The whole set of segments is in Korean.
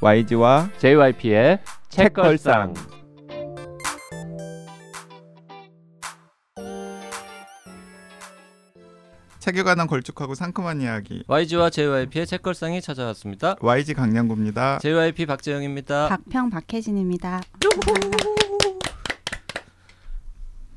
YG와 JYP의 책걸상. 책에 관한 걸쭉하고 상큼한 이야기 YG와 JYP의 책걸상이 찾아왔습니다. YG 강량구입니다. JYP 박재영입니다. 박평 박혜진입니다.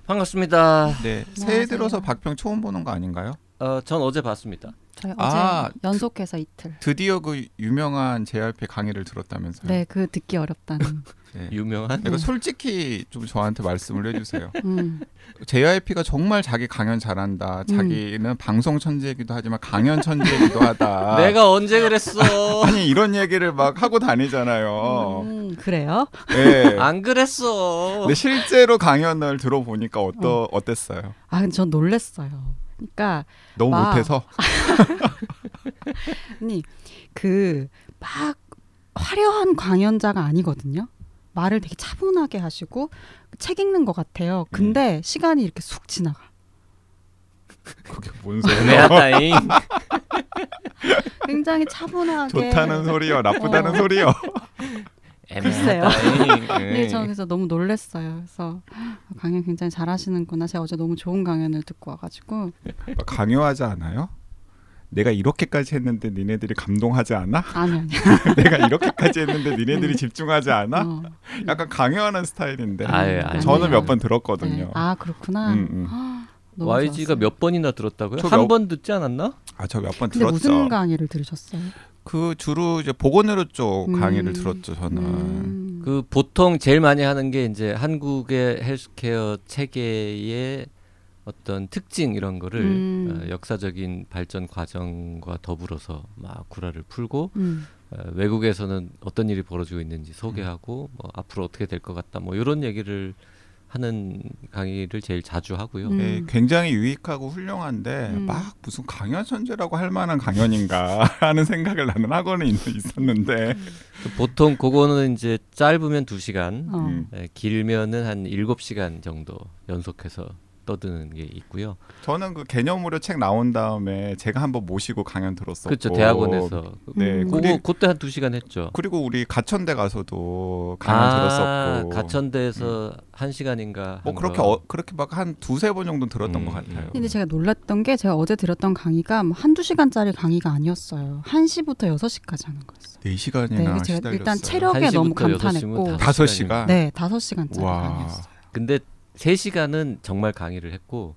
반갑습니다. 네, 새해. 들어서 박평 처음 보는 거 아닌가요? 어, 전 어제 봤습니다. 저희 어제 아, 연속해서 이틀. 드디어 그 유명한 JRP 강의를 들었다면서요? 네, 그 듣기 어렵다는. 네. 유명한 이거 솔직히 좀 저한테 말씀을 해주세요. 음. JYP가 정말 자기 강연 잘한다. 자기는 방송 천재이기도 하지만 강연 천재이기도 하다. 내가 언제 그랬어? 아니 이런 얘기를 막 하고 다니잖아요. 음, 그래요? 네. 안 그랬어. 근데 실제로 강연을 들어보니까 어떠 어땠어요? 아, 근데 전 놀랬어요. 그러니까 너무 막- 못해서 아니 그 막 화려한 강연자가 아니거든요. 말을 되게 차분하게 하시고 책 읽는 것 같아요. 근데 시간이 이렇게 쑥 지나가. 그게 뭔 소리야? 굉장히 차분하게. 좋다는 소리요, 나쁘다는 어. 소리요. 글쎄요. 네, 저는 그래서 너무 놀랬어요. 그래서 아, 강연 굉장히 잘하시는구나. 제가 어제 너무 좋은 강연을 듣고 와가지고 강요하지 않아요? 내가 이렇게까지 했는데 니네들이 감동하지 않아? 아니 아니. 내가 이렇게까지 했는데 니네들이 집중하지 않아? 어. 약간 강요하는 스타일인데 아유, 아유. 저는 아니에요. 몇번 들었거든요. 네. 아 그렇구나. 음, 음. YG가 좋았어요. 몇 번이나 들었다고요? 저한 몇- 번 듣지 않았나? 아저 몇 번 들었죠. 무슨 강의를 들으셨어요? 그 주로 이제 보건의료 쪽 음. 강의를 들었죠 저는. 음. 그 보통 제일 많이 하는 게 이제 한국의 헬스케어 체계의 어떤 특징 이런 거를 음. 어, 역사적인 발전 과정과 더불어서 막 구라를 풀고 음. 어, 외국에서는 어떤 일이 벌어지고 있는지 소개하고 뭐 앞으로 어떻게 될 것 같다 뭐 이런 얘기를 하는 강의를 제일 자주 하고요. 음. 네, 굉장히 유익하고 훌륭한데 음. 막 무슨 강연 천재라고 할 만한 강연인가 하는 생각을 나는 있- 있었는데 보통 그거는 이제 짧으면 두시간 어. 음. 에, 길면은 한 일곱 시간 정도 연속해서 떠드는 게 있고요. 저는 그 개념으로 책 나온 다음에 제가 한번 모시고 강연 들었었고 그렇죠. 대학원에서 네 음. 그거 그때 한 두 시간 했죠. 그리고 우리 가천대 가서도 강연 아, 들었었고 가천대에서 한 시간인가 뭐 한 그렇게 거. 어, 그렇게 막 한 두세 번 정도 들었던 음, 것 같아요. 음. 근데 제가 놀랐던 게 제가 어제 들었던 강의가 뭐 한두 시간짜리 강의가 아니었어요. 1 시부터 6 시까지 하는 거였어요. 네 네, 시간이나 그래서 제가 시달렸어요. 일단 체력에 1시부터 너무 6시면 감탄했고 다섯 다섯 시간이네. 시간. 네, 5시간짜리 와. 강의였어요. 근데 세시간은 정말 강의를 했고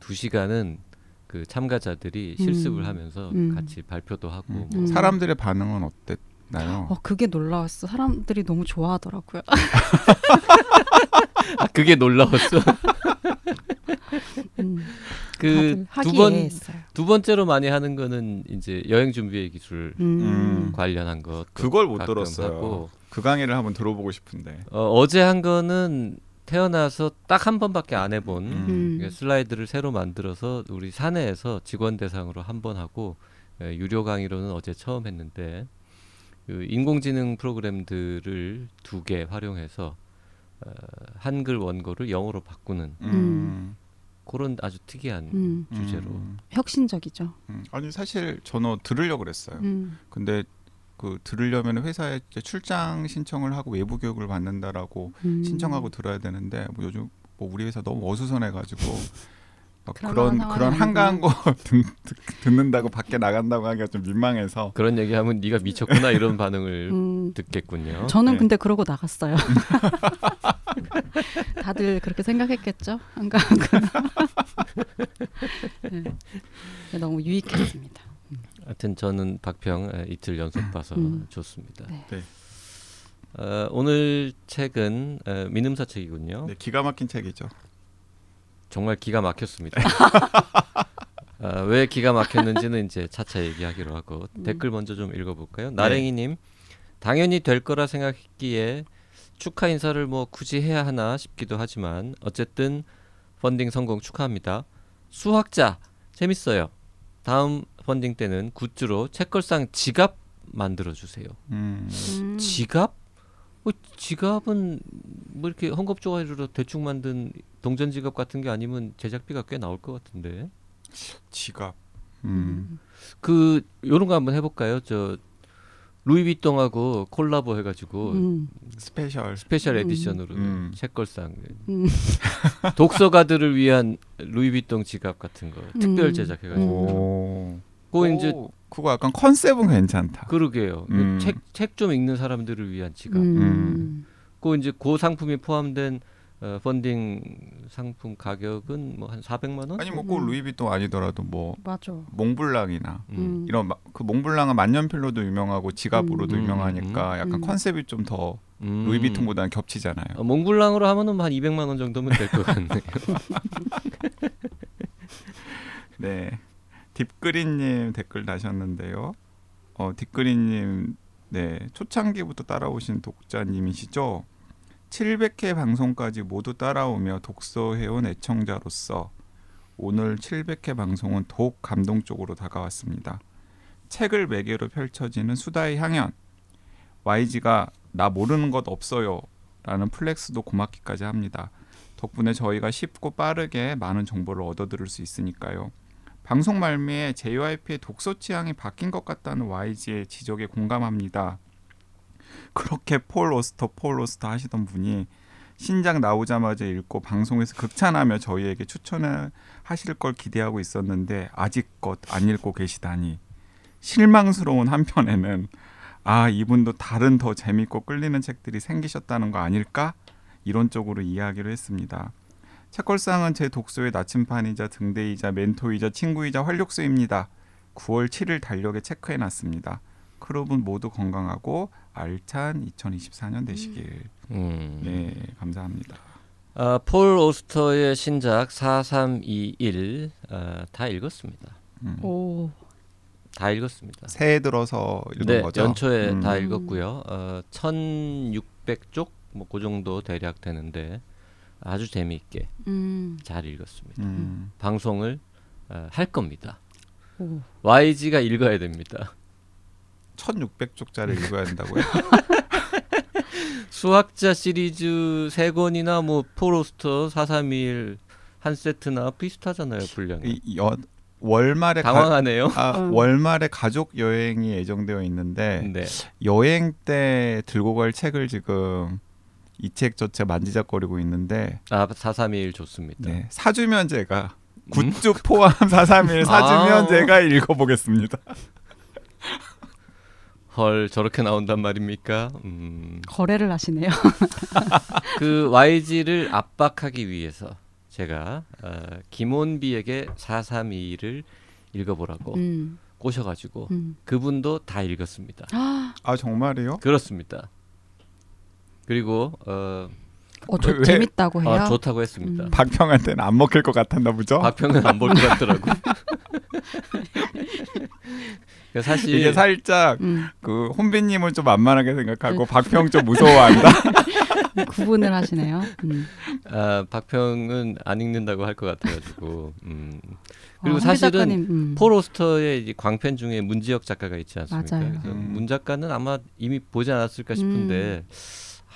두시간은 그 참가자들이 음. 실습을 하면서 음. 같이 발표도 하고 음. 뭐 사람들의 반응은 어땠나요? 어, 그게 놀라웠어. 사람들이 너무 좋아하더라고요. 아, 그게 놀라웠어. 음, 그 다들 두번 두. 번째로 많이 하는 거는 이제 여행 준비의 기술 음. 음. 관련한 것 그걸 못 들었어요. 하고 그 강의를 한번 들어보고 싶은데. 어, 어제 한 거는 태어나서 딱 한 번밖에 안 해본 음. 음. 슬라이드를 새로 만들어서 우리 사내에서 직원 대상으로 한 번 하고 에, 유료 강의로는 어제 처음 했는데 그 인공지능 프로그램들을 두 개 활용해서 어, 한글 원고를 영어로 바꾸는 음. 그런 아주 특이한 음. 주제로 음. 혁신적이죠. 음. 아니 사실 저는 들으려고 그랬어요. 음. 근데 그 들으려면 회사에 이제 출장 신청을 하고 외부 교육을 받는다라고 음. 신청하고 들어야 되는데 뭐 요즘 뭐 우리 회사 너무 어수선해가지고 그런 그런 한가한 거 듣, 듣- 듣는다고 밖에 나간다고 하기가 좀 민망해서 그런 얘기하면 네가 미쳤구나 이런 반응을 음. 듣겠군요. 저는 네. 근데 그러고 나갔어요. 다들 그렇게 생각했겠죠? 한가하구나. 네. 너무 유익했습니다. 하여튼 저는 박평 에, 이틀 연속 봐서 음. 좋습니다. 네. 네. 어, 오늘 책은 에, 민음사 책이군요. 네, 기가 막힌 책이죠. 정말 기가 막혔습니다. 아, 왜 기가 막혔는지는 이제 차차 얘기하기로 하고 음. 댓글 먼저 좀 네. 읽어볼까요? 나랭이님 당연히 될 거라 생각했기에 축하 인사를 뭐 굳이 해야 하나 싶기도 하지만 어쨌든 펀딩 성공 축하합니다. 수학자 재밌어요. 다음 펀딩 때는 굿즈로 책걸상 지갑 만들어 주세요. 음. 음. 지갑? 뭐 지갑은 뭐 이렇게 헝겊조가리로 대충 만든 동전 지갑 같은 게 아니면 제작비가 꽤 나올 것 같은데. 지갑. 음. 그 요런 거 한번 해볼까요? 저 루이비통하고 콜라보 해가지고 음. special. special 음. edition으로 음. 책걸상 음. 독서가들을 위한 루이비통 지갑 같은 거 특별 음. 제작해가지고 오. 그 이제 오, 그거 약간 컨셉은 괜찮다. 그러게요. 음. 책책 좀 읽는 사람들을 위한 지갑. 음. 그 이제 그 상품이 포함된 어, 펀딩 상품 가격은 뭐 한 400만 원? 아니 뭐꼭 음. 루이비통 아니더라도 뭐 맞아. 몽블랑이나 음. 이런 마- 그 몽블랑은 만년필로도 유명하고 지갑으로도 음. 유명하니까 약간 음. 컨셉이 좀더 음. 루이비통보다는 겹치잖아요. 어, 몽블랑으로 하면은 한 200만 원 정도면 될 것 같네요. 네. 딥그린님 댓글 다셨는데요. 어, 딥그린님, 네 초창기부터 따라오신 독자님이시죠. 700회 방송까지 모두 따라오며 독서해온 애청자로서 오늘 700회 방송은 더욱 감동적으로 다가왔습니다. 책을 매개로 펼쳐지는 수다의 향연. YG가 나 모르는 것 없어요. 라는 flex도 고맙기까지 합니다. 덕분에 저희가 쉽고 빠르게 많은 정보를 얻어들을 수 있으니까요. 방송 말미에 JYP의 독서 취향이 바뀐 것 같다는 YG의 지적에 공감합니다. 그렇게 폴 오스터 폴 오스터 하시던 분이 신작 나오자마자 읽고 방송에서 극찬하며 저희에게 추천을 하실 걸 기대하고 있었는데 아직껏 안 읽고 계시다니 실망스러운 한편에는 아 이분도 다른 더 재밌고 끌리는 책들이 생기셨다는 거 아닐까 이론적으로 이야기를 했습니다. 책걸상은 제 독서의 나침판이자 등대이자 멘토이자 친구이자 활력소입니다. 9월 7일 달력에 체크해놨습니다. 크루분 모두 건강하고 알찬 2024년 되시길. 음. 네, 감사합니다. 아, 폴 오스터의 신작 4321 아, 다 읽었습니다. 음. 오. 다 읽었습니다. 새해 들어서 읽은 네, 거죠? 연초에 음. 다 읽었고요. 어, 1,600쪽 뭐그 정도 대략 되는데 아주 재미있게 음. 잘 읽었습니다. 음. 방송을 어, 할 겁니다. 오. YG가 읽어야 됩니다. 1600쪽짜리 읽어야 된다고요? 수학자 시리즈 세 권이나 뭐 폴오스터 431 한 세트나 비슷하잖아요 분량이. 이 여, 월말에 가, 당황하네요. 아, 음. 월말에 가족 여행이 예정되어 있는데 네. 여행 때 들고 갈 책을 지금 이 책 저 책 만지작거리고 있는데 아 431 좋습니다. 네, 사주면 제가 음? 굿즈 포함 431 사주면 아. 제가 읽어보겠습니다. 헐 저렇게 나온단 말입니까? 음, 거래를 하시네요. 그 YG를 압박하기 위해서 제가 어, 김원비에게 432를 읽어보라고 음. 꼬셔가지고 음. 그분도 다 읽었습니다. 아, 아 정말이요? 그렇습니다. 그리고 어, 어, 저 왜- 재밌다고 해요. 아, 좋다고 했습니다. 음. 박평한테는 안 먹힐 것 같았나 보죠? 박평은 안볼것 같더라고. 그러니까 사실 이게 살짝 음. 그 혼비님을 좀 만만하게 생각하고 박평 좀 무서워한다. 구분을 하시네요. 음. 아, 박평은 안 읽는다고 할 것 같아가지고 음. 아, 그리고 홍비 사실은 작가님, 음. 이제 광팬 중에 문지혁 작가가 있지 않습니까? 음. 문 작가는 아마 이미 보지 않았을까 싶은데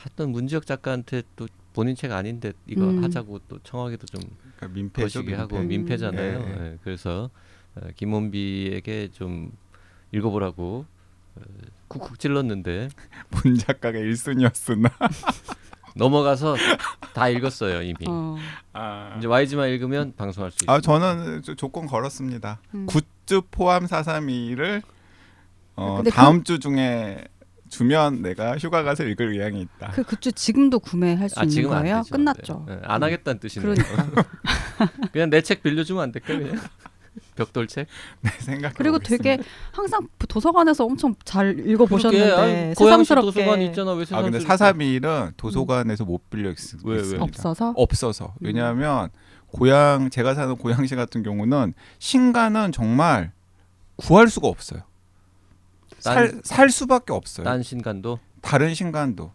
하여튼 문지혁 작가한테 또 본인 책 아닌데 이거 음. 하자고 또 청하기도 좀 그러니까 민폐죠. 거시기 하고 민폐. 민폐잖아요. 네. 예, 그래서 어, 김원비에게 좀 읽어보라고 어, 쿡쿡 찔렀는데 문 작가가 1순위였으나. 넘어가서 다 읽었어요 이미. 어. 아, 이제 YG만 읽으면 방송할 수 있어요. 아 저는 조- 조건 걸었습니다. 음. 굿즈 포함 432를 어, 근데 다음 주 중에 주면 내가 휴가 가서 읽을 의향이 있다. 그 굿즈 지금도 구매할 수 아 있는 거예요? 되죠. 끝났죠. 네. 네, 안 하겠다는 뜻이네요. 그러니까. 그냥 내 책 빌려주면 안 될까 그냥 벽돌 책. 네, 생각. 그리고 되게 항상 도서관에서 엄청 잘 읽어 보셨는데 새삼스럽게 도서관 있잖아 왜아 근데 새삼스럽게. 431은 도서관에서 못 빌려 있? 있습니다. 없어서 없어서. 음. 왜냐하면 고향 제가 사는 고양시 같은 경우는 신간은 정말 구할 수가 없어요. 살, 살 수밖에 없어요. 딴 신간도 다른 신간도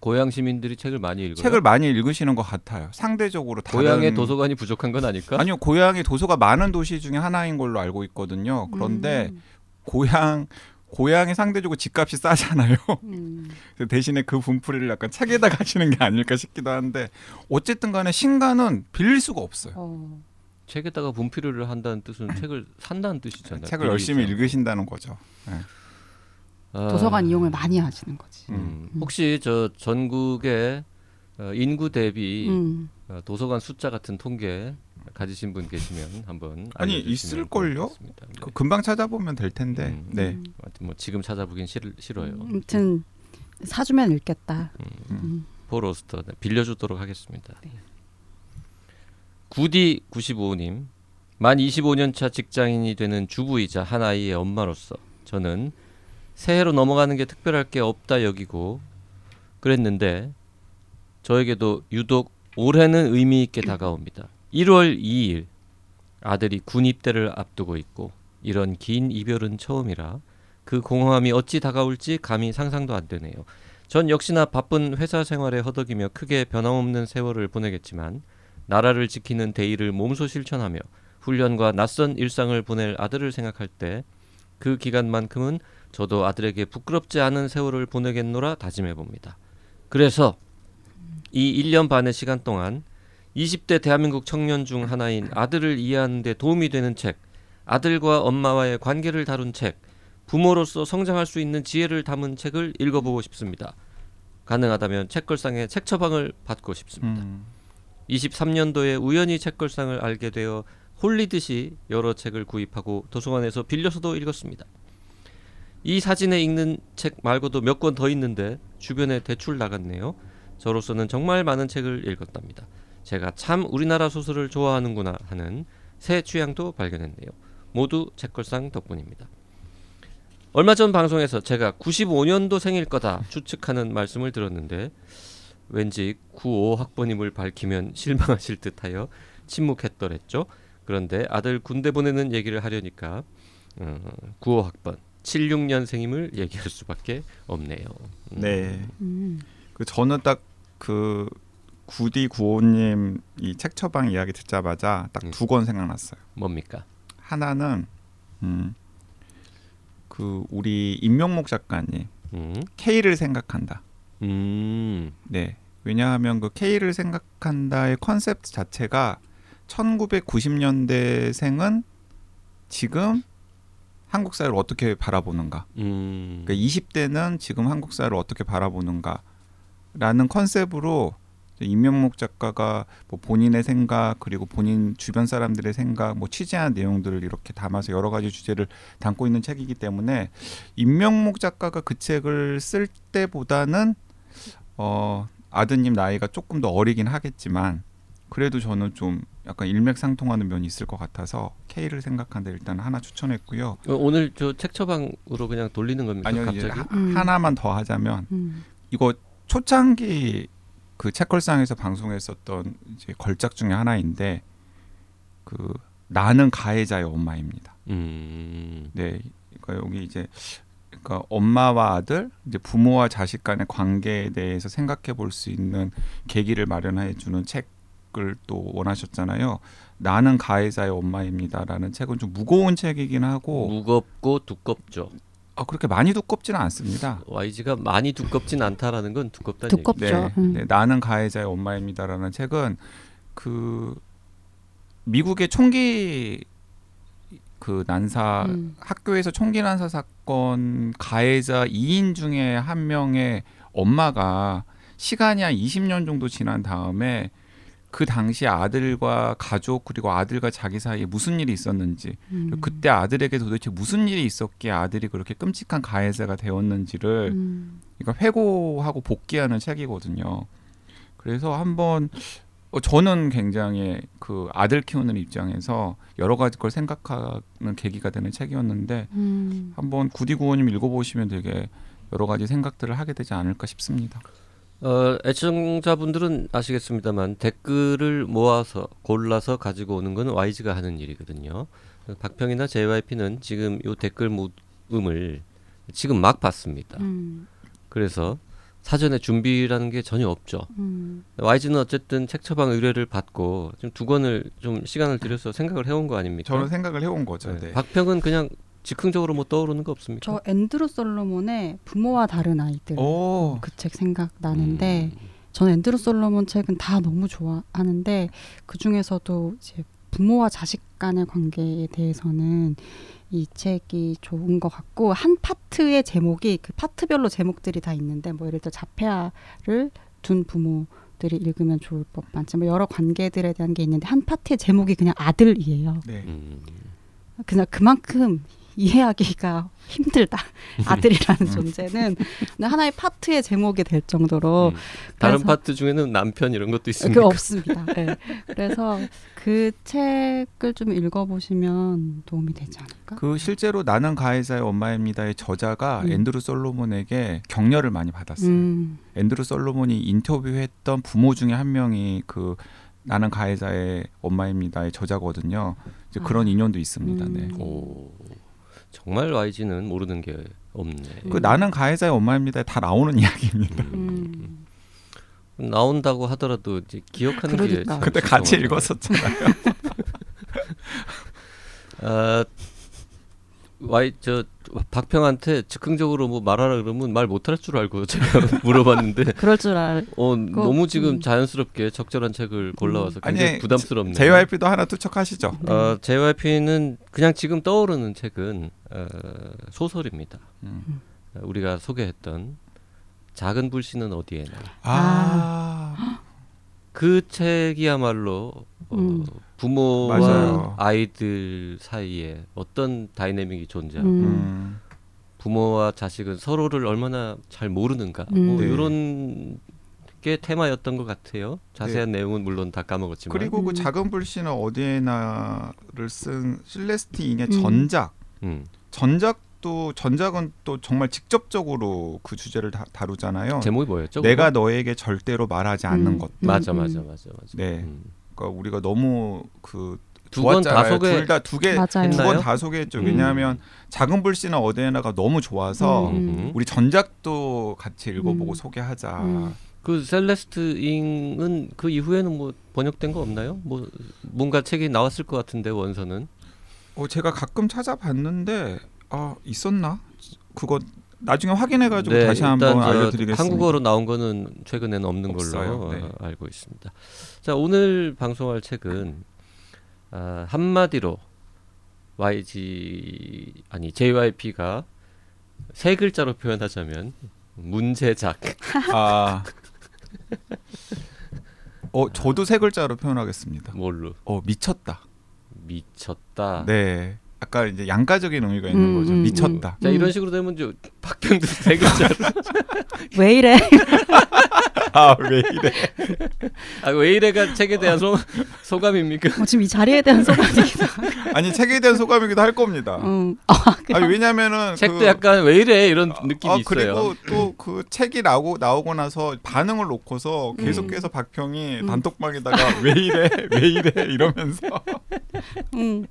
고향 시민들이 책을 많이 읽어요. 책을 많이 읽으시는 것 같아요. 상대적으로 다른 고향의 도서관이 부족한 건 아닐까? 아니요 고향이 도서가 많은 도시 중에 하나인 걸로 알고 있거든요. 그런데 음. 고향 고향이 상대적으로 집값이 싸잖아요. 음. 대신에 그 분풀이를 약간 책에다 가시는 게 아닐까 싶기도 한데 어쨌든 간에 신간은 빌릴 수가 없어요. 어. 책에다가 분필을 한다는 뜻은 책을 산다는 뜻이잖아요. 책을 열심히. 읽으신다는 거죠. 네. 아, 도서관 이용을 많이 하시는 거지. 음, 음. 혹시 저 전국의 어, 인구 대비 음. 어, 도서관 숫자 같은 통계 가지신 분 계시면 한번 아니, 있을 걸요? 고맙겠습니다. 네. 그 금방 찾아보면 될 텐데. 음. 네. 음. 뭐 지금 찾아보긴 싫, 싫어요. 아무튼 사주면 읽겠다. 음. 음. 포로스터 네, 빌려주도록 하겠습니다. 네. 구디 95님 만 25년 차 직장인이 되는 주부이자 한 아이의 엄마로서 저는 새해로 넘어가는 게 특별할 게 없다 여기고 그랬는데 저에게도 유독 올해는 의미 있게 다가옵니다. 1월 2일 아들이 군 입대를 앞두고 있고 이런 긴 이별은 처음이라 그 공허함이 어찌 다가올지 감히 상상도 안 되네요. 전 역시나 바쁜 회사 생활에 허덕이며 크게 변함없는 세월을 보내겠지만 나라를 지키는 대의를 몸소 실천하며 훈련과 낯선 일상을 보낼 아들을 생각할 때 그 기간만큼은 저도 아들에게 부끄럽지 않은 세월을 보내겠노라 다짐해 봅니다. 그래서 이 1년 반의 시간 동안 20대 대한민국 청년 중 하나인 아들을 이해하는 데 도움이 되는 책, 아들과 엄마와의 관계를 다룬 책, 부모로서 성장할 수 있는 지혜를 담은 책을 읽어보고 싶습니다. 가능하다면 책걸상의 책 처방을 받고 싶습니다. 음. 23년도에 우연히 책걸상을 알게 되어 홀리듯이 여러 책을 구입하고 도서관에서 빌려서도 읽었습니다. 이 사진에 읽는 책 말고도 몇 권 더 있는데 주변에 대출 나갔네요. 저로서는 정말 많은 책을 읽었답니다. 제가 참 우리나라 소설을 좋아하는구나 하는 새 취향도 발견했네요. 모두 책걸상 덕분입니다. 얼마 전 방송에서 제가 95년도 생일 거다 추측하는 말씀을 들었는데 왠지 95 학번임을 밝히면 실망하실 듯하여 침묵했더랬죠. 그런데 아들 군대 보내는 얘기를 하려니까 어, 95 학번 76년생임을 얘기할 수밖에 없네요. 음. 네. 음. 그 저는 딱 그 구디 구호님 이 책 처방 이야기 듣자마자 딱 음. 두권 생각났어요. 뭡니까? 하나는 음, 그 우리 임명목 작가님 음. K를 생각한다. 음. 네. 왜냐하면 그 K를 생각한다의 컨셉 자체가 1990년대생은 지금 한국 사회를 어떻게 바라보는가. 음. 그러니까 20대는 지금 한국 사회를 어떻게 바라보는가라는 컨셉으로 임명목 작가가 뭐 본인의 생각 그리고 본인 주변 사람들의 생각 뭐 취재한 내용들을 이렇게 담아서 여러 가지 주제를 담고 있는 책이기 때문에 임명목 작가가 그 책을 쓸 때보다는 어 아드님 나이가 조금 더 어리긴 하겠지만 그래도 저는 좀 약간 일맥상통하는 면이 있을 것 같아서 K를 생각한데 일단 하나 추천했고요. 어, 오늘 저 책 처방으로 그냥 돌리는 겁니까? 아니요 갑자기? 하, 음. 하나만 더 하자면 음. 이거 초창기 그 책걸상에서 방송했었던 이제 걸작 중에 하나인데 그 나는 가해자의 엄마입니다. 음. 네, 그러니까 여기 이제 그러니까 엄마와 아들, 이제 부모와 자식 간의 관계에 대해서 생각해 볼 수 있는 계기를 마련해 주는 책 을 또 원하셨잖아요. 나는 가해자의 엄마입니다라는 책은 좀 무거운 책이긴 하고 무겁고 두껍죠. 아, 그렇게 많이 두껍지는 않습니다. YG가 많이 두껍진 않다라는 건 두껍다는 두껍- 얘기. 네. 음. 네, 나는 가해자의 엄마입니다라는 책은 그 미국의 총기 그 난사 음. 학교에서 총기 난사 사건 가해자 2인 중에 한 명의 엄마가 시간이 한 20년 정도 지난 다음에 그 당시 아들과 가족 그리고 아들과 자기 사이에 무슨 일이 있었는지 음. 그때 아들에게 도대체 무슨 일이 있었기에 아들이 그렇게 끔찍한 가해자가 되었는지를 음. 그러니까 회고하고 복귀하는 책이거든요. 그래서 한번 어, 저는 굉장히 그 아들 키우는 입장에서 여러 가지 걸 생각하는 계기가 되는 책이었는데 음. 한번 구디구호님 읽어보시면 되게 여러 가지 생각들을 하게 되지 않을까 싶습니다. 어, 애청자분들은 아시겠습니다만 댓글을 모아서 골라서 가지고 오는 건 YG가 하는 일이거든요. 박평이나 JYP는 지금 요 댓글 모음을 지금 막 받습니다. 음. 그래서 사전에 준비라는 게 전혀 없죠. 음. YG는 어쨌든 책 처방 의뢰를 받고 좀두 권을 좀 시간을 들여서 생각을 해온 거 아닙니까? 저는 생각을 해온 거죠. 네. 네. 박평은 그냥 즉흥적으로 뭐 떠오르는 거 없습니까? 저 앤드루 솔로몬의 부모와 다른 아이들 오, 그책 생각나는데 음. 저는 앤드루 솔로몬 책은 다 너무 좋아하는데 그 중에서도 이제 부모와 자식 간의 관계에 대해서는 이 책이 좋은 것 같고 한 파트의 제목이 그 파트별로 제목들이 다 있는데 뭐 예를 들어 자폐아를 둔 부모 들이 읽으면 좋을 법한 뭐 여러 관계들에 대한 게 있는데 한 파트의 제목이 그냥 아들이에요. 네. 음. 그냥 그만큼 이해하기가 힘들다. 아들이라는 존재는 근데 하나의 파트의 제목이 될 정도로 음. 다른 파트 중에는 남편 이런 것도 그 있습니까? 없습니다. 네. 그래서 그 책을 좀 읽어보시면 도움이 되지 않을까? 그 실제로 나는 가해자의 엄마입니다의 저자가 음. 앤드루 솔로몬에게 격려를 많이 받았어요. 음, 앤드루 솔로몬이 인터뷰했던 부모 중에 한 명이 그 나는 가해자의 엄마입니다의 저자거든요. 이제 그런 아. 인연도 있습니다. 음. 네. 오, 정말 YG는 모르는 게 없네. 그 음. 나는 가해자의 엄마입니다. 다 나오는 이야기입니다. 음. 나온다고 하더라도 이제 기억하는 그러니까. 게참 그때 같이. 읽었었잖아요. 아, 와이 저 박평한테 즉흥적으로 뭐 말하라 그러면 말 못할 줄 알고 제가 물어봤는데 그럴 줄 알. 어 너무 지금 음. 자연스럽게 적절한 책을 골라와서 아니, 굉장히 부담스럽네요. JYP도 하나 투척하시죠. 어, JYP는 그냥 지금 떠오르는 책은 어, 소설입니다. 음. 어, 우리가 소개했던 작은 불씨는 어디에나 아, 그 책이야말로 어, 음. 부모와 맞아요. 아이들 사이에 어떤 다이내믹이 존재하고 음. 음. 부모와 자식은 서로를 얼마나 잘 모르는가 음. 뭐 네. 이런 게 테마였던 것 같아요. 자세한 내용은 물론 다 까먹었지만 그리고 그 음. 작은 불씨는 어디에나를 쓴 실레스티인의 음. 전작, 음. 전작도 전작은 또 정말 직접적으로 그 주제를 다, 다루잖아요. 제목이 뭐였죠? 내가 그거? 너에게 절대로 말하지 않는 음. 것. 맞아 음, 맞아 음. 맞아 맞아. 네. 음. 그러니까 우리가 너무 그두번다 좋았잖아요. 소개 둘다 두 개. 두? 번다 소개했죠. 음. 왜냐하면 작은 불씨는 어디에나가 너무 좋아서 음. 음. 우리 전작도 같이 읽어보고 음. 소개하자. 음. 그 셀레스트 잉은 그 이후에는 뭐 번역된 거 없나요? 뭐 뭔가 책이 나왔을 것 같은데 원서는 어, 제가 가끔 찾아봤는데 아 있었나? 그거 나중에 확인해가지고 네, 다시 한번 저 알려드리겠습니다. 한국어로 나온 거는 최근에는 없는 없어요. 걸로 네. 어, 알고 있습니다. 자 오늘 방송할 책은 아, 한마디로 YG 아니 JYP가 세 글자로 표현하자면 문제작. 아, 어 저도 세 글자로 표현하겠습니다. 뭘로 어 미쳤다. 미쳤다. 네, 아까 이제 양가적인 의미가 있는 음, 거죠. 음, 미쳤다. 자 음. 이런 식으로 되면 저세 글자로 왜 이래? 아왜 이래? 아, 왜 이래가 책에 대한 소, 소감입니까? 어, 지금 이 자리에 대한 소감이기도. 아니 책에 대한 소감이기도 할 겁니다. 음. 아, 아니 왜냐면은 책도 그, 약간 왜 이래 이런 느낌이 아, 있어요. 그리고 또 그 책이 나오고 나오고 나서 반응을 놓고서 음. 계속해서 박평이 음. 단톡방에다가 왜 이래 왜 이래 이러면서 음.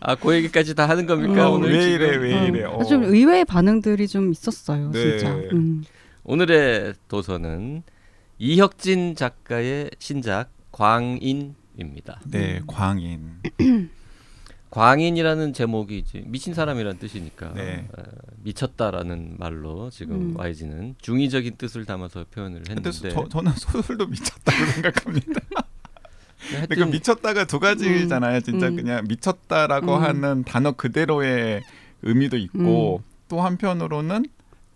아, 그 얘기까지 다 하는 겁니까 어, 오늘 왜 지금? 이래 왜 이래 어, 어. 좀 의외의 반응들이 좀 있었어요, 네. 진짜. 음. 오늘의 도서는 이혁진 작가의 신작 광인입니다. 네 광인 광인이라는 제목이 이제 미친 사람이라는 뜻이니까 네. 어, 미쳤다라는 말로 지금 음. YG는 중의적인 뜻을 담아서 표현을 했는데 저, 저는 소설도 미쳤다고 생각합니다. 근데 그 미쳤다가 두 가지잖아요. 진짜 음. 그냥 미쳤다라고 음. 하는 단어 그대로의 의미도 있고 또 한편으로는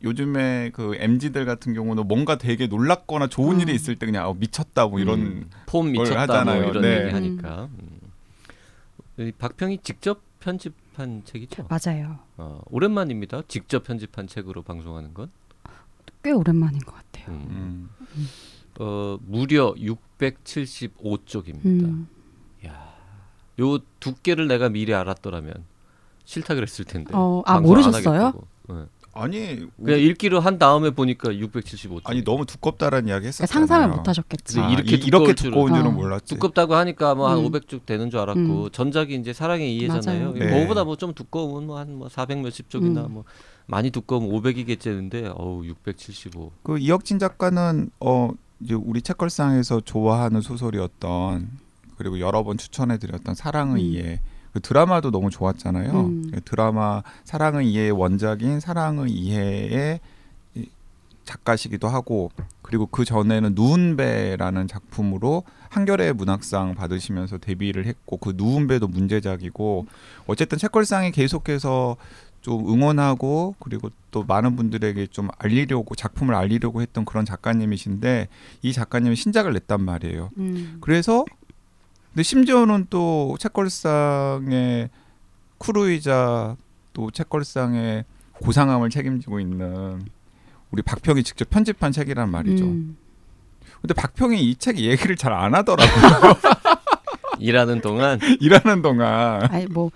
요즘에 그 MZ들 같은 경우는 뭔가 되게 놀랍거나 좋은 음. 일이 있을 때 그냥 어, 미쳤다 뭐 이런 음, 폼걸 미쳤다 하잖아요. 뭐 이런 네. 얘기 하니까 음. 이 박평이 직접 편집한 책이죠. 맞아요. 어, 오랜만입니다. 직접 편집한 책으로 방송하는 건 꽤 오랜만인 것 같아요. 음. 음. 어, 무려 675쪽입니다. 음. 요 두께를 내가 미리 알았더라면 싫다 그랬을 텐데. 어, 아, 모르셨어요? 네. 아니 그냥 읽기로 한 다음에 보니까 675쪽. 아니 너무 두껍다라는 이야기 그러니까. 상상을 못 하셨겠지. 근데 이렇게 이, 두꺼운 줄은 어. 몰랐지. 두껍다고 하니까 뭐한 음. 500쪽 되는 줄 알았고 음. 전작이 이제 사랑의 이해잖아요. 맞아요. 네. 그거보다 뭐 좀 두꺼우면 뭐한400 몇십 쪽이나 음. 뭐 많이 두꺼우면 500이겠지는데 어우 675. 그 이혁진 작가는 어 이제 우리 책걸상에서 좋아하는 소설이었던 그리고 여러 번 추천해드렸던 사랑의 음. 이해 그 드라마도 너무 좋았잖아요. 음. 그 드라마 사랑의 이해의 원작인 사랑의 이해의 이 작가시기도 하고 그리고 그 전에는 누운배라는 작품으로 한겨레 문학상 받으시면서 데뷔를 했고 그 누운배도 문제작이고 어쨌든 책걸상에 계속해서 좀 응원하고 그리고 또 많은 분들에게 좀 알리려고 작품을 알리려고 했던 그런 작가님이신데 이 작가님이 신작을 냈단 말이에요. 음. 그래서 근데 심지어는 또 책걸상의 크루이자 또 책걸상의 고상함을 책임지고 있는 우리 박평이 직접 편집한 책이란 말이죠. 음. 근데 박평이 이 책 얘기를 잘 안 하더라고요. 일하는 동안 일하는 동안. 아니 뭐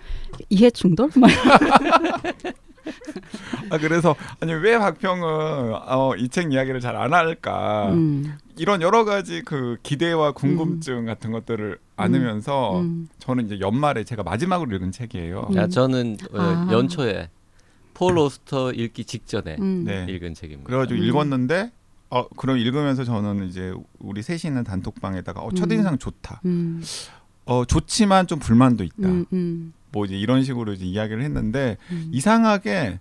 이해 충돌? 막 아 그래서 아니 왜 박평은 어, 이 책 이야기를 잘 안 할까? 음. 이런 여러 가지 그 기대와 궁금증 같은 것들을 안으면서 음. 저는 이제 연말에 제가 마지막으로 읽은 책이에요. 음. 야, 저는 어, 아. 연초에 폴 오스터 읽기 직전에 음. 네. 읽은 책입니다. 그래가지고 음. 읽었는데 어 그럼 읽으면서 저는 이제 우리 셋이 있는 단톡방에다가 어, 첫인상 좋다. 음. 어 좋지만 좀 불만도 있다. 뭐 이제 이런 식으로 이제 이야기를 했는데 음. 이상하게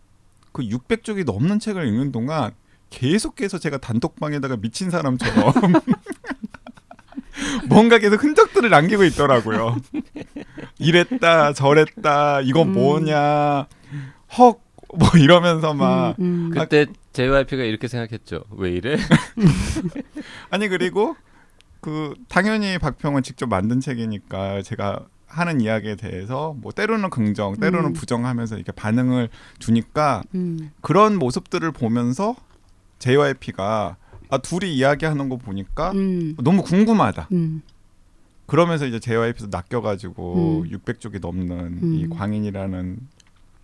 그 600쪽이 넘는 책을 읽는 동안 계속해서 제가 단톡방에다가 미친 사람처럼 뭔가 계속 흔적들을 남기고 있더라고요. 이랬다 저랬다 이건 음. 뭐냐 헉 뭐 이러면서 막 음. 음. 그때 JYP가 이렇게 생각했죠. 왜 이래? 아니 그리고 그 당연히 박평은 직접 만든 책이니까 제가 하는 이야기에 대해서 뭐 때로는 긍정 때로는 음. 부정하면서 이렇게 반응을 주니까 음. 그런 모습들을 보면서 JYP가 아 둘이 이야기하는 거 보니까 음. 너무 궁금하다. 음. 그러면서 이제 JYP도 낚여가지고 음. 600쪽이 넘는 음. 이 광인이라는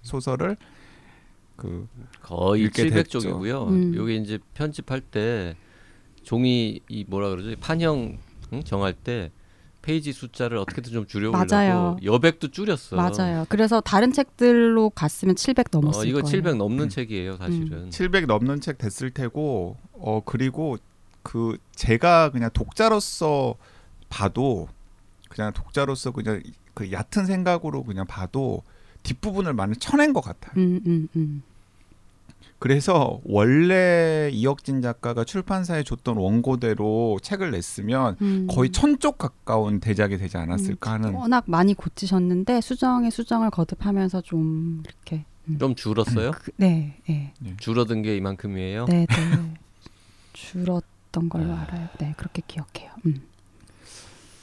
소설을 그 거의 읽게 됐죠. 700쪽이고요. 음. 요게 이제 편집할 때 종이 이 뭐라 그러죠? 판형 응? 정할 때 페이지 숫자를 어떻게든 좀 줄여보려고 맞아요. 여백도 줄였어. 맞아요. 그래서 다른 책들로 갔으면 700 넘었을 어, 이거 거예요. 700 넘는 음. 책이에요, 사실은. 700 넘는 책 됐을 테고 어 그리고 그 제가 그냥 독자로서 봐도 그냥 독자로서 그냥 그 얕은 생각으로 그냥 봐도 뒷부분을 많이 쳐낸 것 같아요. 음, 음, 음. 그래서 원래 이혁진 작가가 출판사에 줬던 원고대로 책을 냈으면 음. 거의 천쪽 가까운 대작이 되지 않았을까 하는 워낙 많이 고치셨는데 수정에 수정을 거듭하면서 좀 이렇게 음. 좀 줄었어요? 그, 네, 네, 줄어든 게 이만큼이에요. 네, 네. 줄었던 걸로 아. 알아요. 네, 그렇게 기억해요. 음.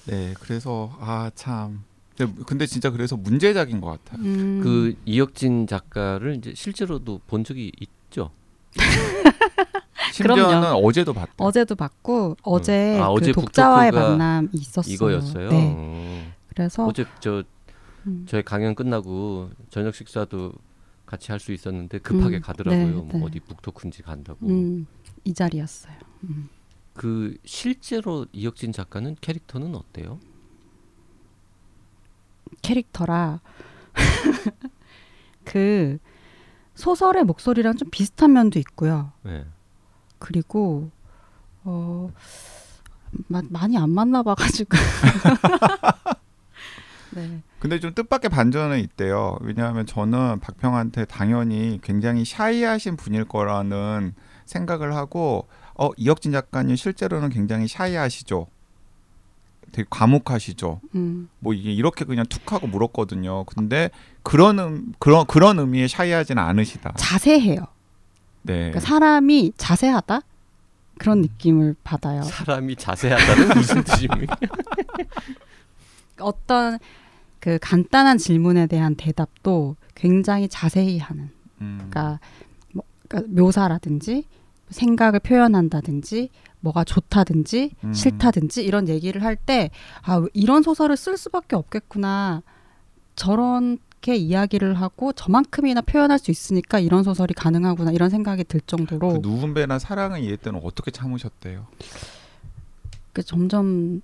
네 그래서 아 참 근데, 근데 진짜 그래서 문제작인 것 같아요. 음. 그 이혁진 작가를 이제 실제로도 본 적이 있 죠. 심지어는 그럼요. 어제도 봤대. 어제도 봤고 어제 아, 그 어제 독자와의 만남이 있었어요. 이거였어요. 네, 어. 그래서 어제 저 음. 저희 강연 끝나고 저녁 식사도 같이 할 수 있었는데 급하게 음, 가더라고요. 네, 뭐 네. 어디 북토크인지 간다고. 음, 이 자리였어요. 음. 그 실제로 이혁진 작가는 캐릭터는 어때요? 캐릭터라 그 소설의 목소리랑 좀 비슷한 면도 있고요. 네. 그리고 어 마, 많이 안 만나 봐 가지고 네. 근데 좀 뜻밖의 반전은 있대요. 왜냐하면 저는 박평한테 당연히 굉장히 샤이하신 분일 거라는 생각을 하고 어 이혁진 작가님 실제로는 굉장히 샤이하시죠. 되게 과묵하시죠. 음, 뭐 이게 이렇게 그냥 툭 하고 물었거든요. 근데 그런 음, 그런 그런 의미의 샤이하지는 않으시다. 자세해요. 네. 그러니까 사람이 자세하다 그런 느낌을 받아요. 사람이 자세하다는 무슨 뜻입니까? 어떤 그 간단한 질문에 대한 대답도 굉장히 자세히 하는. 음. 그러니까, 뭐, 그러니까 묘사라든지 생각을 표현한다든지 뭐가 좋다든지 음. 싫다든지 이런 얘기를 할 때 아 이런 소설을 쓸 수밖에 없겠구나 저렇게 이야기를 하고 저만큼이나 표현할 수 있으니까 이런 소설이 가능하구나 이런 생각이 들 정도로 그 누군배나 사랑을 이해 때는 어떻게 참으셨대요? 그 점점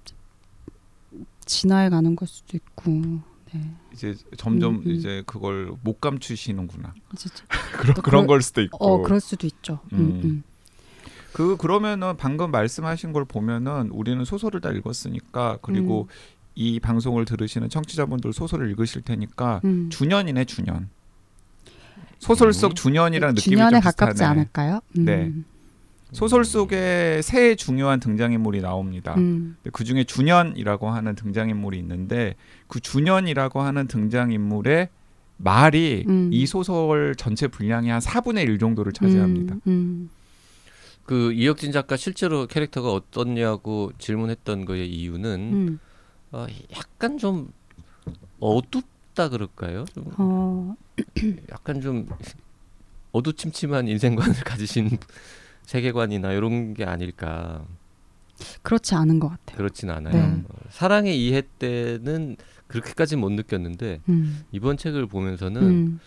진화해 가는 걸 수도 있고 네. 이제 점점 음, 음. 이제 그걸 못 감추시는구나. 그런 또 그런 걸 수도 있고. 어 그럴 수도 있죠. 음. 음. 음. 그 그러면은 방금 말씀하신 걸 보면은 우리는 소설을 다 읽었으니까 그리고 이 방송을 들으시는 청취자분들 소설을 읽으실 테니까 음. 주년이네 주년. 소설 속 음. 주년이랑 느낌이 주년에 좀 가깝지 비슷하네. 않을까요? 음. 네. 소설 속에 세 중요한 등장인물이 나옵니다. 음. 그 중에 준현이라고 하는 등장인물이 있는데 그 준현이라고 하는 등장인물의 말이 음. 이 소설 전체 분량의 한 4분의 1 정도를 차지합니다. 음, 음. 그 이혁진 작가 실제로 캐릭터가 어떻냐고 질문했던 거의 이유는 음. 어, 약간 좀 어둡다 그럴까요? 좀 어, 약간 좀 어두침침한 인생관을 가지신 세계관이나 이런 게 아닐까 그렇지 않은 것 같아요. 그렇진 않아요. 네. 어, 사랑의 이해 때는 그렇게까지 못 느꼈는데 음. 이번 책을 보면서는 음.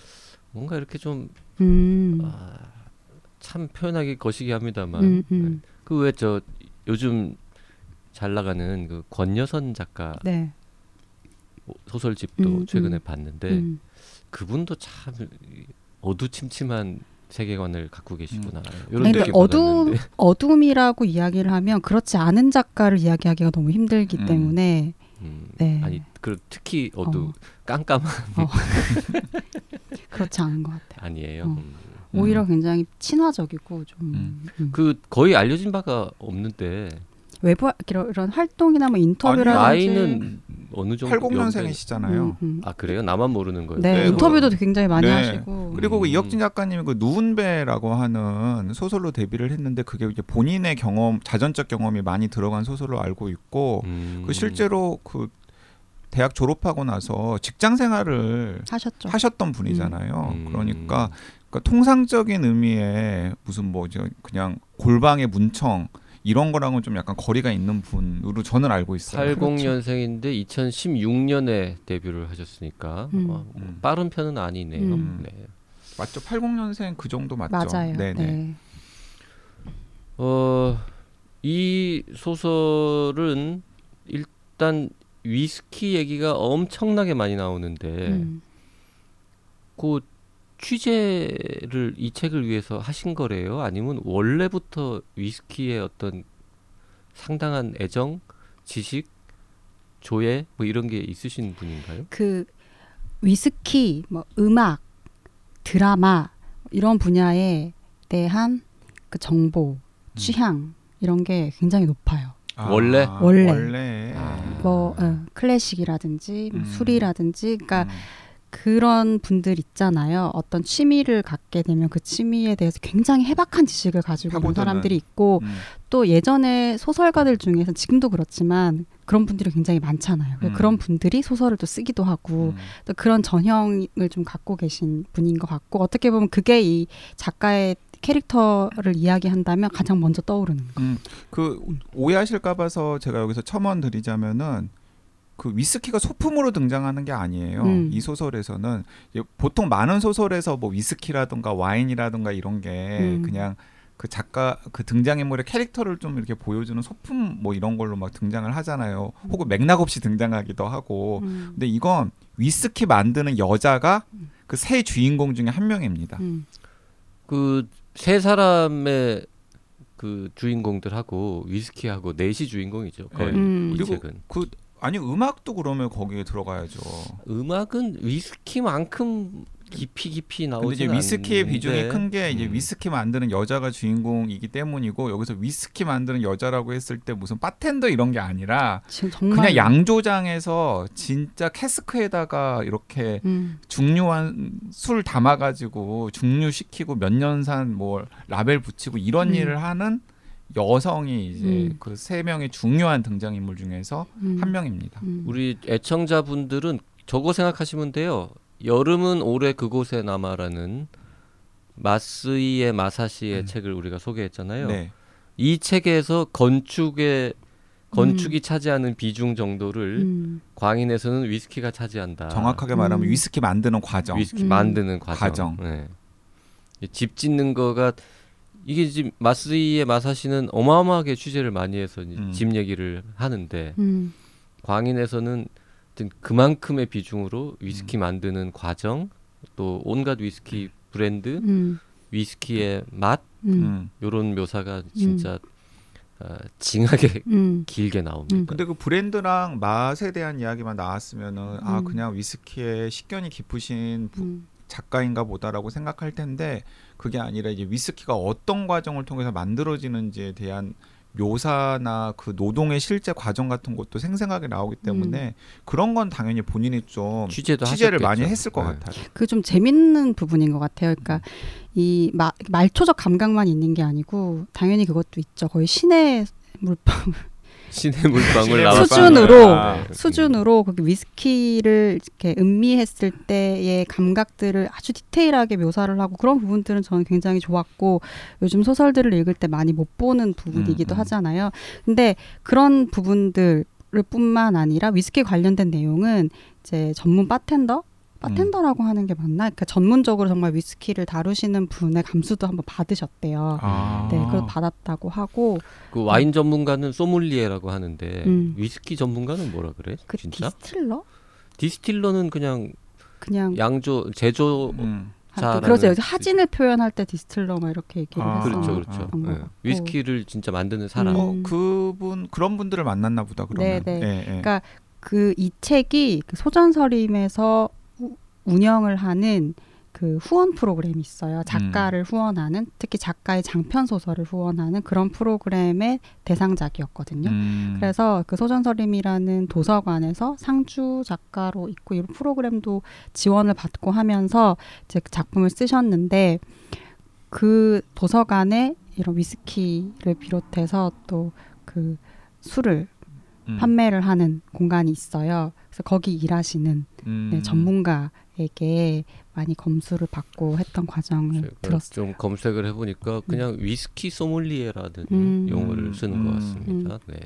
뭔가 이렇게 좀 음. 아, 참 표현하기 거시기 합니다만 음, 음. 그왜 저 요즘 잘 나가는 그 권여선 작가 네. 소설집도 음, 최근에 음. 봤는데 음. 그분도 참 어두침침한 세계관을 갖고 계시구나 이런 아니, 어두 받았는데 어둠이라고 이야기를 하면 그렇지 않은 작가를 이야기하기가 너무 힘들기 음. 때문에 음, 네. 아니 그 특히 어두 어. 깜깜한 그렇지 않은 것 같아요. 아니에요. 어. 음. 오히려 굉장히 친화적이고 좀 음. 음. 그 거의 알려진 바가 없는데 외부 이런, 이런 활동이나 뭐 인터뷰라든지 나이는 어느 정도 80년생이시잖아요. 음, 음. 아 그래요? 나만 모르는 거예요? 네, 네, 인터뷰도 굉장히 많이 네. 하시고 그리고 그 음. 이혁진 작가님이 그 누운배라고 하는 소설로 데뷔를 했는데 그게 이제 본인의 경험, 자전적 경험이 많이 들어간 소설로 알고 있고 음. 그 실제로 그 대학 졸업하고 나서 직장 생활을 하셨죠. 하셨던 분이잖아요. 음. 그러니까, 그러니까 통상적인 의미의 무슨 뭐죠 그냥 골방의 문청 이런 거랑은 좀 약간 거리가 있는 분으로 저는 알고 있어요. 80년생인데 2016년에 데뷔를 하셨으니까 음. 어, 뭐 음. 빠른 편은 아니네요. 음. 네. 맞죠? 80년생 그 정도 맞죠? 맞아요. 네네. 네. 어, 이 소설은 일단 위스키 얘기가 엄청나게 많이 나오는데 음. 그 취재를 이 책을 위해서 하신 거래요? 아니면 원래부터 위스키에 어떤 상당한 애정, 지식, 조예 뭐 이런 게 있으신 분인가요? 그 위스키, 뭐 음악, 드라마 이런 분야에 대한 그 정보, 취향 이런 게 굉장히 높아요. 아, 원래? 원래. 원래. 아. 뭐 어, 클래식이라든지 뭐 음. 술이라든지, 그러니까 음. 그런 분들 있잖아요. 어떤 취미를 갖게 되면 그 취미에 대해서 굉장히 해박한 지식을 가지고 있는. 사람들이 있고 음. 또 예전에 소설가들 중에서 지금도 그렇지만 그런 분들이 굉장히 많잖아요. 음. 그런 분들이 소설을 또 쓰기도 하고 음. 또 그런 전형을 좀 갖고 계신 분인 것 같고 어떻게 보면 그게 이 작가의 캐릭터를 이야기한다면 가장 먼저 떠오르는 거. 음, 그 오해하실까 봐서 제가 여기서 첨언 드리자면은 그 위스키가 소품으로 등장하는 게 아니에요. 음. 이 소설에서는 보통 많은 소설에서 뭐 위스키라든가 와인이라든가 이런 게 음. 그냥 그 작가 그 등장인물의 캐릭터를 좀 이렇게 보여주는 소품 뭐 이런 걸로 막 등장을 하잖아요. 혹은 맥락 없이 등장하기도 하고. 음. 근데 이건 위스키 만드는 여자가 그 세 주인공 중에 한 명입니다. 음. 그세 사람의 그 주인공들하고 위스키하고 넷이 주인공이죠. 거의 음. 이 그리고 책은. 그 아니 음악도 그러면 거기에 들어가야죠. 음악은 위스키만큼 깊이 깊이 근데 이제 나오지 위스키의 비중이 큰 게 이제 음. 위스키 만드는 여자가 주인공이기 때문이고 여기서 위스키 만드는 여자라고 했을 때 무슨 바텐더 이런 게 아니라 그냥 양조장에서 진짜 캐스크에다가 이렇게 음. 중류한 술 담아가지고 중류시키고 몇 년산 뭐 라벨 붙이고 이런 음. 일을 하는 여성이 이제 음. 그세 명의 중요한 등장인물 중에서 음. 한 명입니다. 음. 우리 애청자분들은 저거 생각하시면 돼요. 여름은 올해 그곳에 남아라는 마스이의 마사시의 음. 책을 우리가 소개했잖아요. 네. 이 책에서 건축의 건축이 차지하는 비중 정도를 음. 광인에서는 위스키가 차지한다. 정확하게 말하면 음. 위스키 만드는 과정. 위스키 음. 만드는 과정. 과정. 네. 이집 짓는 거가 이게 지금 마스이의 마사시는 어마어마하게 취재를 많이 해서 음. 집 얘기를 하는데 음. 광인에서는 그만큼의 비중으로 위스키 음. 만드는 과정 또 온갖 위스키 브랜드 음. 위스키의 맛 음. 음. 요런 묘사가 진짜 어, 징하게 음. 길게 나옵니다. 음. 근데 그 브랜드랑 맛에 대한 이야기만 나왔으면은 아 음. 그냥 위스키에 식견이 깊으신 부- 음. 작가인가 보다라고 생각할 텐데 그게 아니라 이제 위스키가 어떤 과정을 통해서 만들어지는지에 대한 묘사나 그 노동의 실제 과정 같은 것도 생생하게 나오기 때문에 그런 건 당연히 본인이 좀 취재도 취재를 하셨겠죠. 많이 했을 것 네. 같아요. 그 좀 재밌는 부분인 것 같아요. 그러니까 이 마, 말초적 감각만 있는 게 아니고 당연히 그것도 있죠. 거의 신의 물방 신의 물방울 나왔 수준으로 아, 수준으로 거기 위스키를 이렇게 음미했을 때의 감각들을 아주 디테일하게 묘사를 하고 그런 부분들은 저는 굉장히 좋았고 요즘 소설들을 읽을 때 많이 못 보는 부분이기도 음, 음. 하잖아요. 근데 그런 부분들 을 뿐만 아니라 위스키 관련된 내용은 이제 전문 바텐더 바텐더라고 하는 게 맞나? 그러니까 전문적으로 정말 위스키를 다루시는 분의 감수도 한번 받으셨대요. 아. 네, 그걸 받았다고 하고 그 와인 전문가는 소믈리에라고 하는데 음. 위스키 전문가는 뭐라 그래? 그 진짜? distiller distiller는 그냥 그냥 양조 제조 음. 자라는 그렇죠. 여기서 하진을 표현할 때 디스틸러 막 이렇게 얘기를 아, 했었던 그렇죠, 아, 그렇죠. 같고. 위스키를 진짜 만드는 사람. 음. 어, 그분 그런 분들을 만났나 보다 그러면. 네, 네. 예, 예. 그러니까 그 이 책이 그 소전서림에서 우- 운영을 하는 그 후원 프로그램이 있어요. 작가를 후원하는 특히 작가의 장편 소설을 후원하는 그런 프로그램의 대상작이었거든요. 음. 그래서 그 소전서림이라는 도서관에서 상주 작가로 있고 이 프로그램도 지원을 받고 하면서 이제 그 작품을 쓰셨는데 그 도서관에 이런 위스키를 비롯해서 또 그 술을 음. 판매를 하는 공간이 있어요. 그래서 거기 일하시는 음. 네, 전문가 에게 많이 검수를 받고 했던 과정을 제가 들었어요. 좀 검색을 해보니까 그냥 위스키 소믈리에라는 음. 용어를 쓰는 것 음. 같습니다. 네.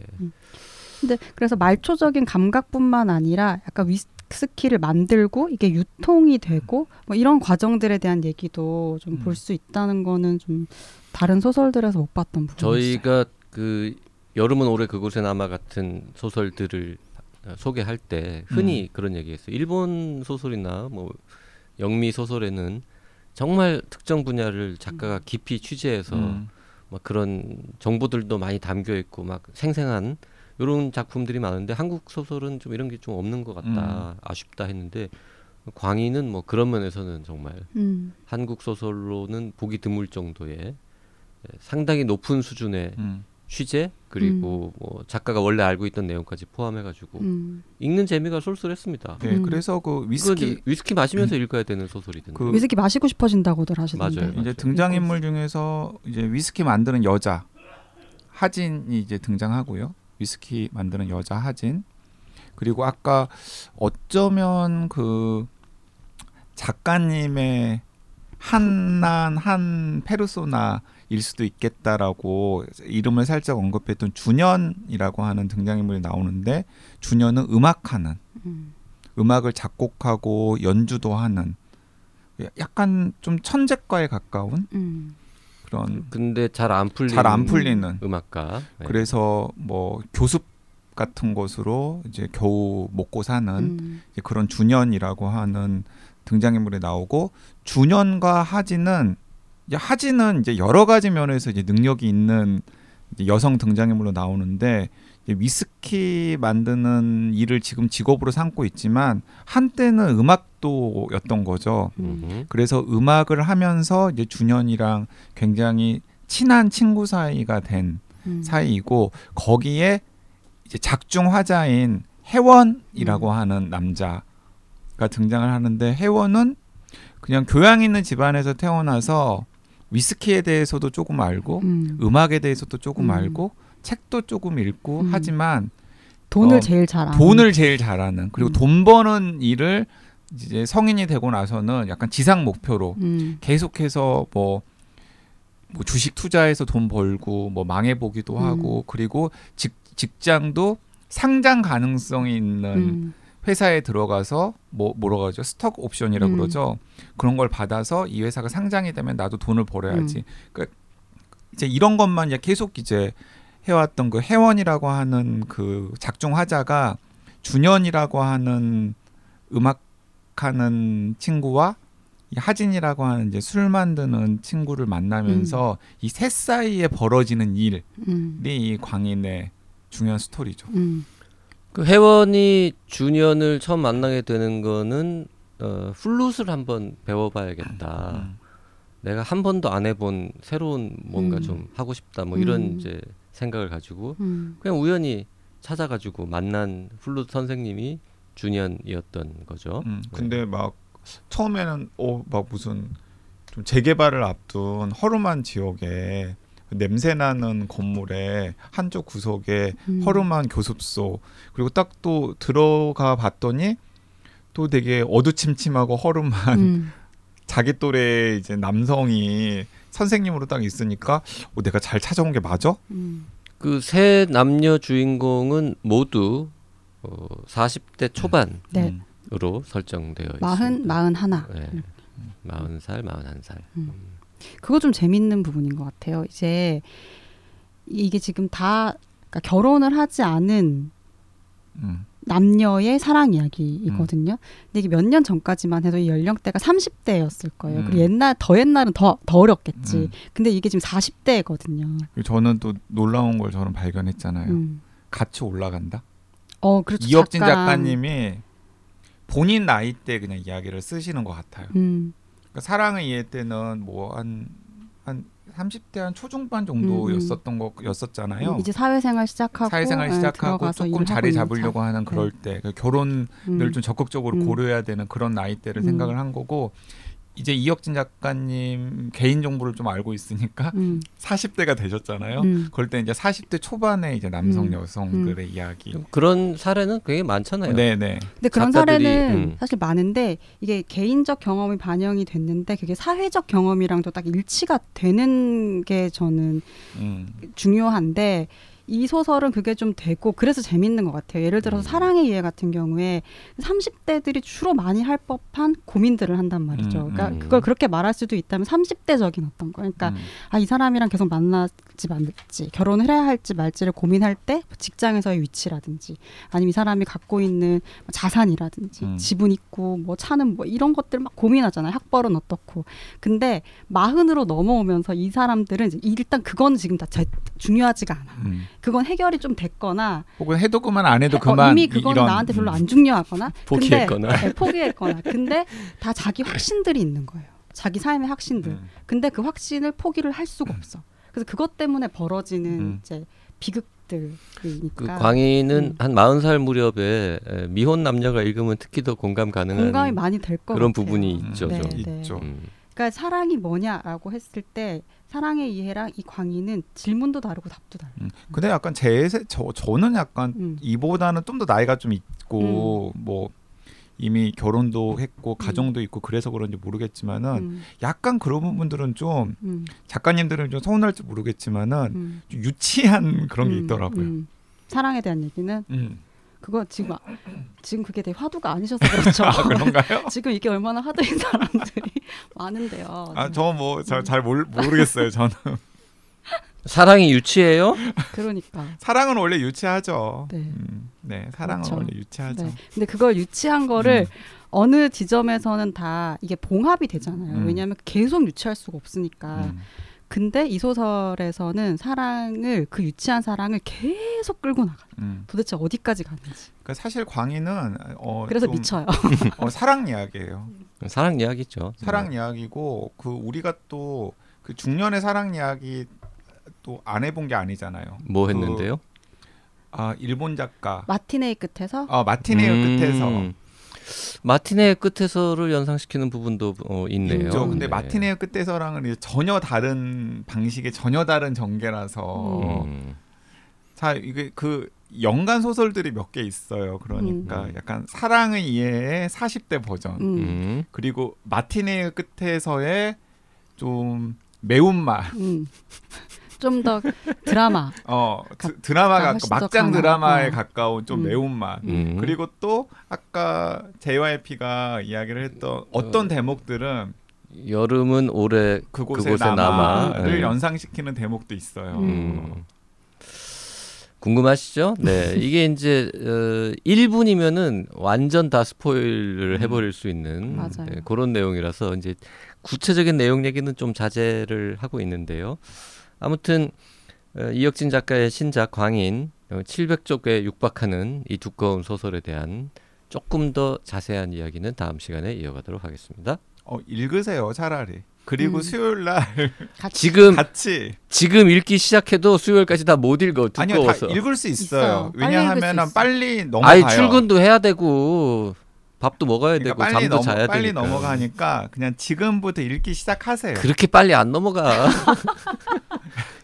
근데 그래서 말초적인 감각뿐만 아니라 약간 위스키를 만들고 이게 유통이 되고 뭐 이런 과정들에 대한 얘기도 좀볼 음. 수 있다는 거는 좀 다른 소설들에서 못 봤던 부분이었어요. 저희가 그 여름은 올해 그곳에 남아 같은 소설들을 소개할 때 흔히 그런 얘기했어요. 일본 소설이나 뭐 영미 소설에는 정말 특정 분야를 작가가 깊이 취재해서 음. 막 그런 정보들도 많이 담겨 있고 막 생생한 이런 작품들이 많은데 한국 소설은 좀 이런 게 좀 없는 것 같다 아쉽다 했는데 광희는 뭐 그런 면에서는 정말 음, 한국 소설로는 보기 드물 정도의 예, 상당히 높은 수준의 음. 취재 그리고 뭐 작가가 원래 알고 있던 내용까지 포함해가지고 음. 읽는 재미가 쏠쏠했습니다. 네, 음. 그래서 그 위스키 위스키 위스키 마시면서 읽어야 되는 소설이던데. 그- 위스키 마시고 싶어진다고들 하시던데. 맞아요. 이제 등장 인물 중에서 이제 위스키 만드는 여자 하진이 이제 등장하고요. 위스키 만드는 여자 하진 그리고 아까 어쩌면 그 작가님의 한난 한 페르소나 일 수도 있겠다라고 이름을 살짝 언급했던 준현이라고 하는 등장인물이 나오는데 준현은 음악하는 음. 음악을 작곡하고 연주도 하는 약간 좀 천재과에 가까운 음. 그런 근데 잘 안 풀리는 잘 안 풀리는 음악가. 네. 그래서 뭐 교습 같은 것으로 이제 겨우 먹고 사는 음. 이제 그런 준현이라고 하는 등장인물이 나오고 준현과 하진은 이제 하진은 이제 여러 가지 면에서 이제 능력이 있는 이제 여성 등장인물로 나오는데 이제 위스키 만드는 일을 지금 직업으로 삼고 있지만 한때는 음악도였던 거죠. 음흠. 그래서 음악을 하면서 이제 준현이랑 굉장히 친한 친구 사이가 된 음. 사이이고 거기에 이제 작중 화자인 혜원이라고 음. 하는 남자가 등장을 하는데 혜원은 그냥 교양 있는 집안에서 태어나서 위스키에 대해서도 조금 알고 음. 음악에 대해서도 조금 음. 알고 책도 조금 읽고 음. 하지만 돈을 어, 제일 잘 아는. 돈을 제일 잘하는 그리고 음. 돈 버는 일을 이제 성인이 되고 나서는 약간 지상 목표로 음. 계속해서 뭐, 뭐 주식 투자해서 돈 벌고 뭐 망해 보기도 음. 하고 그리고 직, 직장도 상장 가능성이 있는 음. 회사에 들어가서 뭐 뭐라고 하죠 스톡 옵션이라 고 음. 그러죠 그런 걸 받아서 이 회사가 상장이 되면 나도 돈을 벌어야지 음. 그러니까 이제 이런 것만 이제 계속 이제 해왔던 그 회원이라고 하는 그 작중 화자가 준현이라고 하는 음악하는 친구와 이 하진이라고 하는 이제 술 만드는 친구를 만나면서 이셋 사이에 벌어지는 일이 음. 이 광인의 중요한 스토리죠. 음. 그 혜원이 준현을 처음 만나게 되는 거는 어, 플룻을 한번 배워봐야겠다. 음. 내가 한 번도 안 해본 새로운 뭔가 음. 좀 하고 싶다. 뭐 이런 음. 이제 생각을 가지고 음. 그냥 우연히 찾아가지고 만난 플룻 선생님이 준현이었던 거죠. 음, 근데 막 처음에는 어 막 무슨 좀 재개발을 앞둔 허름한 지역에 냄새 나는 건물에 한쪽 구석에 음. 허름한 교습소 그리고 딱 또 들어가 봤더니 또 되게 어두침침하고 허름한 음. 자기 또래 이제 남성이 선생님으로 딱 있으니까 어, 내가 잘 찾아온 게 맞아? 음. 그세 남녀 주인공은 모두 어, 40대 초반으로 네. 음. 설정되어 마흔 있습니다. 마흔 하나. 네. 마흔 살, 마흔 한 살. 그거 좀 재밌는 부분인 것 같아요. 이제 이게 지금 다 그러니까 결혼을 하지 않은 음. 남녀의 사랑 이야기이거든요. 근데 이게 몇 년 전까지만 해도 이 연령대가 30대였을 거예요. 음. 그리고 옛날 더 옛날은 더 더 어렸겠지. 음. 근데 이게 지금 40대거든요. 그리고 저는 또 놀라운 걸 저는 발견했잖아요. 음. 같이 올라간다. 어, 그렇죠. 이혁진. 작가님이 본인 나이 때 그냥 이야기를 쓰시는 것 같아요. 음. 그러니까 사랑의 이해 때는 뭐 한한 30대 한 초중반 정도였었던 거였었잖아요. 음, 이제 사회생활 시작하고 사회생활 예, 시작하고 조금 자리 잡으려고 차. 하는 그럴 때그 결혼을 음. 좀 적극적으로 음. 고려해야 되는 그런 나이 대를 음. 생각을 한 거고 이제 이혁진 작가님 개인 정보를 좀 알고 있으니까 음. 40대가 되셨잖아요. 음. 그럴 때 이제 40대 초반의 이제 남성 음. 여성들의 이야기. 좀 그런 사례는 굉장히 많잖아요. 네, 네. 근데 그런 작가들이, 사례는 음. 사실 많은데 이게 개인적 경험이 반영이 됐는데 그게 사회적 경험이랑도 딱 일치가 되는 게 저는 음. 중요한데 이 소설은 그게 좀 되고 그래서 재밌는 것 같아요. 예를 들어서 음. 사랑의 이해 같은 경우에 30대들이 주로 많이 할 법한 고민들을 한단 말이죠. 음, 그러니까 음. 그걸 그렇게 말할 수도 있다면 30대적인 어떤 거. 그러니까 음. 아이 사람이랑 계속 만나지 말지 결혼을 해야 할지 말지를 고민할 때 직장에서의 위치라든지 아니면 이 사람이 갖고 있는 자산이라든지 음. 집은 있고 뭐 차는 뭐 이런 것들 막 고민하잖아요 학벌은 어떻고 근데 마흔으로 넘어오면서 이 사람들은 일단 그건 지금 다 제- 중요하지가 않아 음. 그건 해결이 좀 됐거나 혹은 해도 그만 안 해도 어, 그만 이미 그건 이런, 나한테 별로 음. 안 중요하거나 포기했거나. 근데, 네, 포기했거나 근데 다 자기 확신들이 있는 거예요 자기 삶의 확신들 음. 근데 그 확신을 포기를 할 수가 없어. 그래서 그것 때문에 벌어지는 음. 이제 그 비극들이니까 광희는 음. 한 마흔 살 무렵에 에, 미혼 남녀가 읽으면 특히 더 공감 가능한 공감이 많이 될것 그런 같아요. 부분이 음. 있죠. 네, 좀. 네. 있죠. 음. 그러니까 사랑이 뭐냐라고 했을 때 사랑의 이해랑 이 광희는 질문도 다르고 답도 달라. 음. 근데 약간 제 세- 저 저는 약간 음. 이보다는 좀 더 나이가 좀 있고 뭐 이미 결혼도 했고 가정도 있고 그래서 그런지 모르겠지만은 음, 약간 그런 부분들은 좀 음, 작가님들은 좀 서운할지 모르겠지만은 음, 좀 유치한 그런 게 음, 있더라고요. 음. 사랑에 대한 얘기는 음. 그거 지금 아- 지금 그게 되게 화두가 아니셔서 그렇죠. 아 그런가요? 지금 이게 얼마나 화두인 사람들이 많은데요. 아 저 뭐 잘 모르겠어요. 저는 사랑이 유치해요? 그러니까. 사랑은 원래 유치하죠. 네. 음, 네, 사랑은 그렇죠. 원래 유치하죠. 네. 근데 그걸 유치한 거를 음. 어느 지점에서는 다 이게 봉합이 되잖아요. 음. 왜냐하면 계속 유치할 수가 없으니까. 음. 근데 이 소설에서는 사랑을 그 유치한 사랑을 계속 끌고 나가. 음. 도대체 어디까지 가는지. 그러니까 사실 광희는 어, 그래서 좀, 미쳐요. 어, 사랑 이야기예요. 사랑 이야기죠. 사랑 이야기고 그 우리가 또 그 중년의 사랑 이야기 또 안 해본 게 아니잖아요. 뭐 그, 했는데요? 아 일본 작가 마티네이 끝에서 아 마티네어 음. 끝에서 마티네의 끝에서를 연상시키는 부분도 어, 있네요. 있죠. 근데 네. 마티네어 끝에서랑은 이제 전혀 다른 방식의 전혀 다른 전개라서 음. 자 이게 그 연간 소설들이 몇 개 있어요. 그러니까 음. 약간 사랑의 이해의 40대 버전 음. 음. 그리고 마티네어 끝에서의 좀 매운맛 음. 좀 더 드라마. 어 가- 드, 드라마가 막장 드라마에 어. 가까운 좀 음. 매운맛 음. 그리고 또 아까 JYP가 이야기를 했던 어떤 어. 대목들은 여름은 올해 그곳에, 그곳에 남아를 남아. 네. 연상시키는 대목도 있어요. 음. 음. 궁금하시죠? 네. 이게 이제 어, 1분이면은 완전 다 스포일을 음. 해버릴 수 있는 맞아요. 네, 그런 내용이라서 이제 구체적인 내용 얘기는 좀 자제를 하고 있는데요. 아무튼 어, 이혁진 작가의 신작 광인 어, 700쪽에 육박하는 이 두꺼운 소설에 대한 조금 더 자세한 이야기는 다음 시간에 이어가도록 하겠습니다. 어, 읽으세요 차라리. 그리고 음. 수요일 날 지금 같이 지금 읽기 시작해도 수요일까지 다 못 읽어 아니요 다 두꺼워서. 읽을 수 있어요. 있어요. 빨리 왜냐하면. 빨리 넘어가요. 아이 출근도 해야 되고 밥도 먹어야 그러니까 되고 빨리 잠도 넘어 자야 빨리 되니까. 넘어가니까 그냥 지금부터 읽기 시작하세요. 그렇게 빨리 안 넘어가.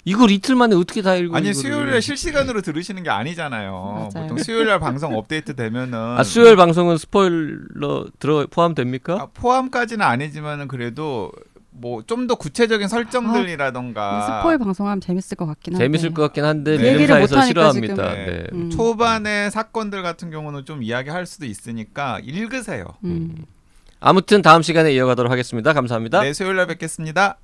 이걸 이틀 만에 어떻게 다 읽어? 아니. 수요일에 실시간으로 들으시는 게 아니잖아요. 맞아요. 보통 수요일 날 방송 업데이트 되면은 아 수요일 방송은 스포일러 들어 포함됩니까? 아, 포함까지는 아니지만은 그래도 뭐 좀 더 구체적인 설정들이라던가 스포일 방송하면 재밌을 것 같긴 한데. 재밌을 것 같긴 한데 네. 미국 사에서 못하니까 싫어합니다. 지금. 네. 음. 초반의 사건들 같은 경우는 좀 이야기할 수도 있으니까 읽으세요. 음. 아무튼 다음 시간에 이어가도록 하겠습니다. 감사합니다. 네, 수요일 날 뵙겠습니다.